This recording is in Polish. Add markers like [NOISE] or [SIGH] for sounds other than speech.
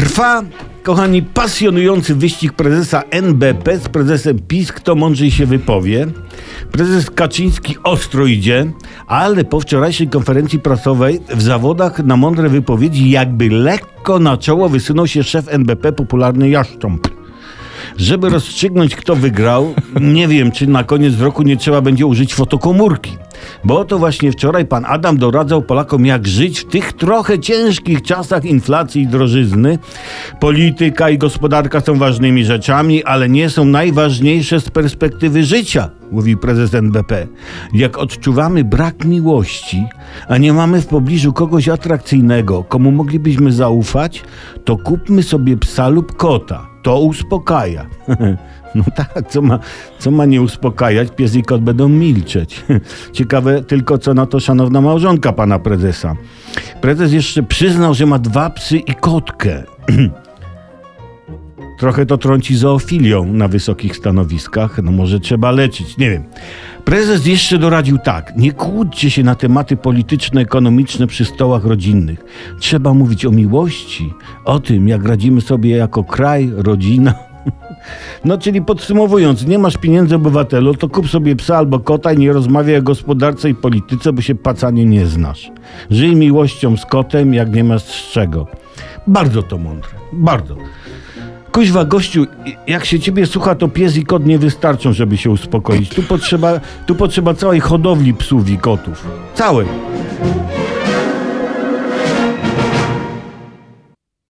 Trwa, kochani, pasjonujący wyścig prezesa NBP z prezesem PiS, kto mądrzej się wypowie. Prezes Kaczyński ostro idzie, ale po wczorajszej konferencji prasowej w zawodach na mądre wypowiedzi jakby lekko na czoło wysunął się szef NBP, popularny Jaszcząb. Żeby rozstrzygnąć, kto wygrał, nie wiem, czy na koniec roku nie trzeba będzie użyć fotokomórki. Bo to właśnie wczoraj pan Adam doradzał Polakom, jak żyć w tych trochę ciężkich czasach inflacji i drożyzny. Polityka i gospodarka są ważnymi rzeczami, ale nie są najważniejsze z perspektywy życia, mówi prezes NBP. Jak odczuwamy brak miłości, a nie mamy w pobliżu kogoś atrakcyjnego, komu moglibyśmy zaufać, to kupmy sobie psa lub kota. To uspokaja. [LAUGHS] No tak, co ma, co ma nie uspokajać? Pies i kot będą milczeć. [LAUGHS] Ciekawe tylko, co na to szanowna małżonka pana prezesa. Prezes jeszcze przyznał, że ma dwa psy i kotkę. [CLEARS THROAT] Trochę to trąci zoofilią na wysokich stanowiskach. No może trzeba leczyć, nie wiem. Prezes jeszcze doradził tak. Nie kłóćcie się na tematy polityczne, ekonomiczne przy stołach rodzinnych. Trzeba mówić o miłości, o tym, jak radzimy sobie jako kraj, rodzina. [LAUGHS] No, czyli podsumowując, nie masz pieniędzy obywatelu, to kup sobie psa albo kota i nie rozmawiaj o gospodarce i polityce, bo się pacanie nie znasz. Żyj miłością z kotem, jak nie masz z czego. Bardzo to mądre, bardzo. Kuźwa, gościu, jak się ciebie słucha, to pies i kot nie wystarczą, żeby się uspokoić. Tu potrzeba, tu potrzeba całej hodowli psów i kotów. Całej.